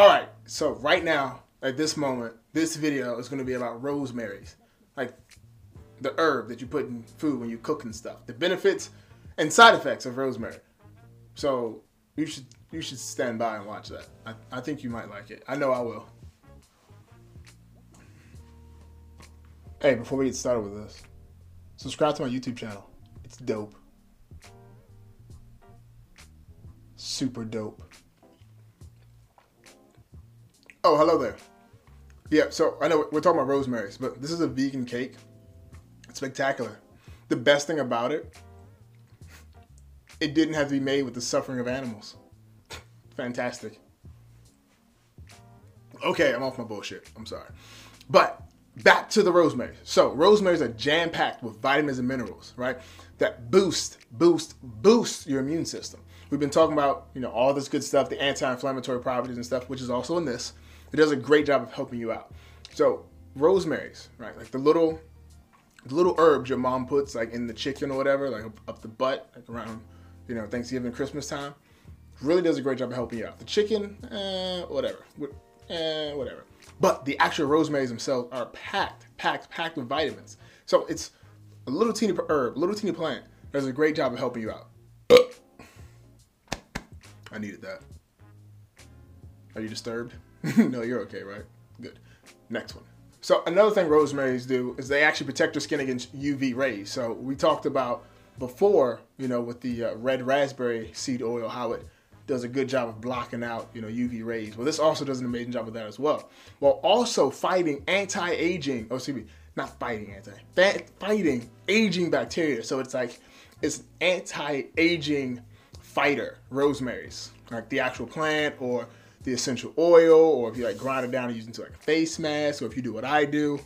All right, so right now, at this moment, this video is going to be about rosemary's, like the herb that you put in food when you cook and stuff, the benefits and side effects of rosemary. So you should you should stand by and watch that. I, I think you might like it. I know I will. Hey, before we get started with this, subscribe to my YouTube channel. It's dope. Super dope. Oh, hello there. Yeah, so I know we're talking about rosemary's, but this is a vegan cake. It's spectacular. The best thing about it, it didn't have to be made with the suffering of animals. Fantastic. Okay, I'm off my bullshit. I'm sorry. But back to the rosemary. So rosemary's are jam packed with vitamins and minerals, right? That boost, boost, boost your immune system. We've been talking about, you know, all this good stuff, the anti-inflammatory properties and stuff, which is also in this. It does a great job of helping you out. So rosemary's, right? Like the little, the little herbs your mom puts like in the chicken or whatever, like up, the butt, like around, you know, Thanksgiving, Christmas time. Really does a great job of helping you out. The chicken, eh, whatever, eh, whatever. But the actual rosemary's themselves are packed, packed, packed with vitamins. So it's a little teeny herb, little teeny plant. Does a great job of helping you out. I needed that. Are you disturbed? no, you're okay, right? Good. Next one. So another thing rosemaries do is they actually protect your skin against UV rays. So we talked about before, you know, with the uh, red raspberry seed oil, how it does a good job of blocking out, you know, UV rays. Well, this also does an amazing job of that as well. While also fighting anti-aging, oh, excuse me, not fighting anti, fighting aging bacteria. So it's like, it's anti-aging fighter, rosemary's, like the actual plant or the essential oil, or if you like grind it down and use it into like a face mask, or if you do what I do,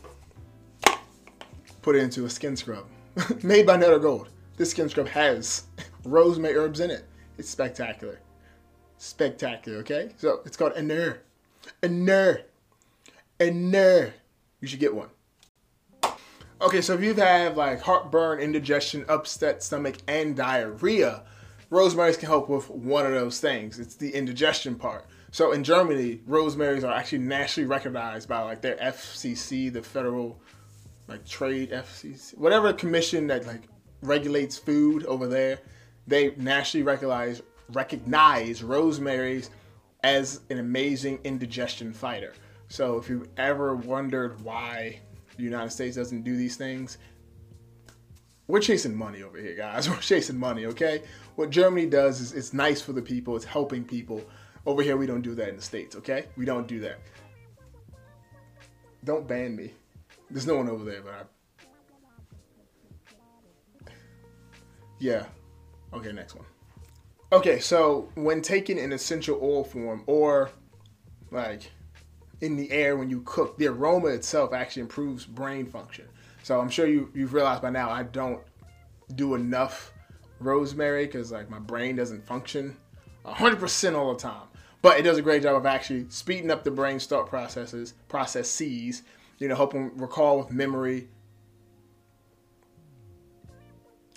put it into a skin scrub made by Nutter Gold. This skin scrub has rosemary herbs in it. It's spectacular. Spectacular, okay? So it's called Aner. Aner. Aner. You should get one. Okay, so if you've had like heartburn, indigestion, upset stomach, and diarrhea, rosemary can help with one of those things. It's the indigestion part. So in Germany, rosemaries are actually nationally recognized by like their FCC, the Federal like Trade FCC, whatever commission that like regulates food over there. They nationally recognize recognize rosemaries as an amazing indigestion fighter. So if you ever wondered why the United States doesn't do these things, we're chasing money over here, guys. We're chasing money, okay? What Germany does is it's nice for the people, it's helping people. Over here, we don't do that in the States, okay? We don't do that. Don't ban me. There's no one over there, but I... Yeah. Okay, next one. Okay, so when taken in essential oil form or like in the air when you cook, the aroma itself actually improves brain function. So I'm sure you, you've realized by now I don't do enough rosemary because like my brain doesn't function 100% all the time. But it does a great job of actually speeding up the brain's thought processes, processes, you know, helping recall with memory,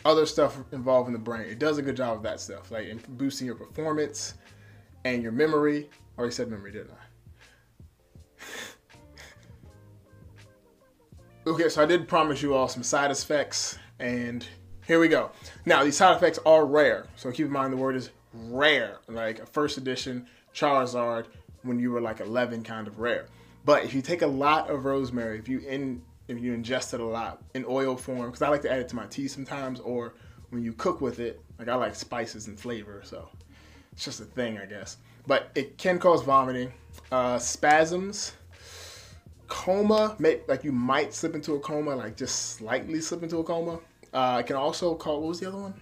other stuff involved in the brain. It does a good job of that stuff, like boosting your performance and your memory. I already said memory, didn't I? okay, so I did promise you all some side effects, and here we go. Now, these side effects are rare, so keep in mind the word is rare, like a first edition Charizard when you were like 11 kind of rare. But if you take a lot of rosemary, if you in if you ingest it a lot in oil form, because I like to add it to my tea sometimes, or when you cook with it, like I like spices and flavor, so it's just a thing, I guess. But it can cause vomiting, uh, spasms, coma, may, like you might slip into a coma, like just slightly slip into a coma. Uh, it can also cause, what was the other one?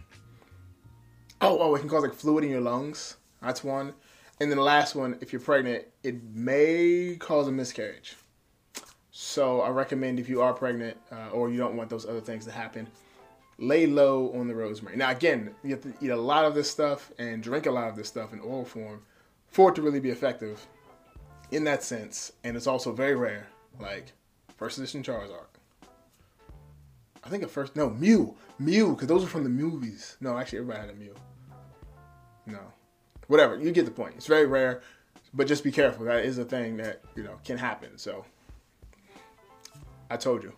Oh, oh, it can cause like fluid in your lungs. That's one. And then the last one, if you're pregnant, it may cause a miscarriage. So I recommend if you are pregnant uh, or you don't want those other things to happen, lay low on the rosemary. Now again, you have to eat a lot of this stuff and drink a lot of this stuff in oil form for it to really be effective in that sense. And it's also very rare, like first edition Charizard. I think at first no Mew, Mew, because those are from the movies. No, actually everybody had a Mew. No, whatever. You get the point. It's very rare, but just be careful. That is a thing that you know can happen. So I told you.